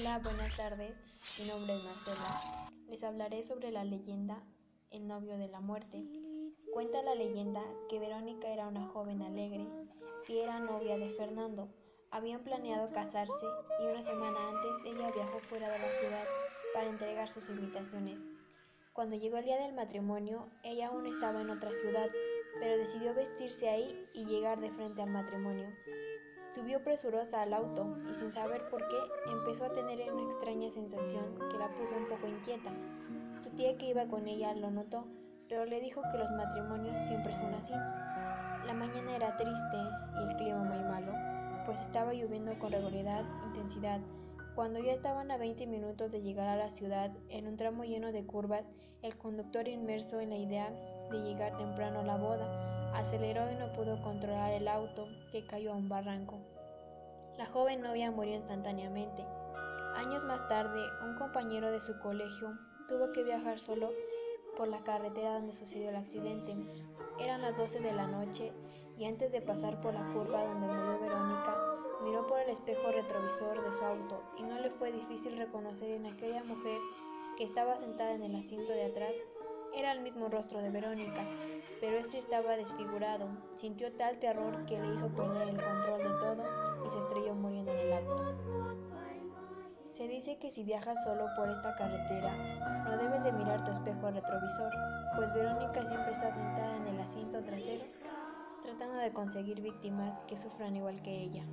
Hola, buenas tardes. Mi nombre es Marcela. Les hablaré sobre la leyenda El novio de la muerte. Cuenta la leyenda que Verónica era una joven alegre, que era novia de Fernando. Habían planeado casarse y una semana antes ella viajó fuera de la ciudad para entregar sus invitaciones. Cuando llegó el día del matrimonio, ella aún estaba en otra ciudad, pero decidió vestirse ahí y llegar de frente al matrimonio. Subió presurosa al auto y sin saber por qué empezó a tener una extraña sensación que la puso un poco inquieta. Su tía que iba con ella lo notó, pero le dijo que los matrimonios siempre son así. La mañana era triste y el clima muy malo, pues estaba lloviendo con regularidad, intensidad. Cuando ya estaban a 20 minutos de llegar a la ciudad, en un tramo lleno de curvas, el conductor inmerso en la idea de llegar temprano a la boda, Aceleró y no pudo controlar el auto, que cayó a un barranco. La joven novia murió instantáneamente. Años más tarde, un compañero de su colegio tuvo que viajar solo por la carretera donde sucedió el accidente. Eran las 12 de la noche y antes de pasar por la curva donde murió Verónica, miró por el espejo retrovisor de su auto y no le fue difícil reconocer en aquella mujer que estaba sentada en el asiento de atrás era el mismo rostro de Verónica, pero este estaba desfigurado. Sintió tal terror que le hizo perder el control de todo y se estrelló muriendo en el acto. Se dice que si viajas solo por esta carretera, no debes de mirar tu espejo retrovisor, pues Verónica siempre está sentada en el asiento trasero, tratando de conseguir víctimas que sufran igual que ella.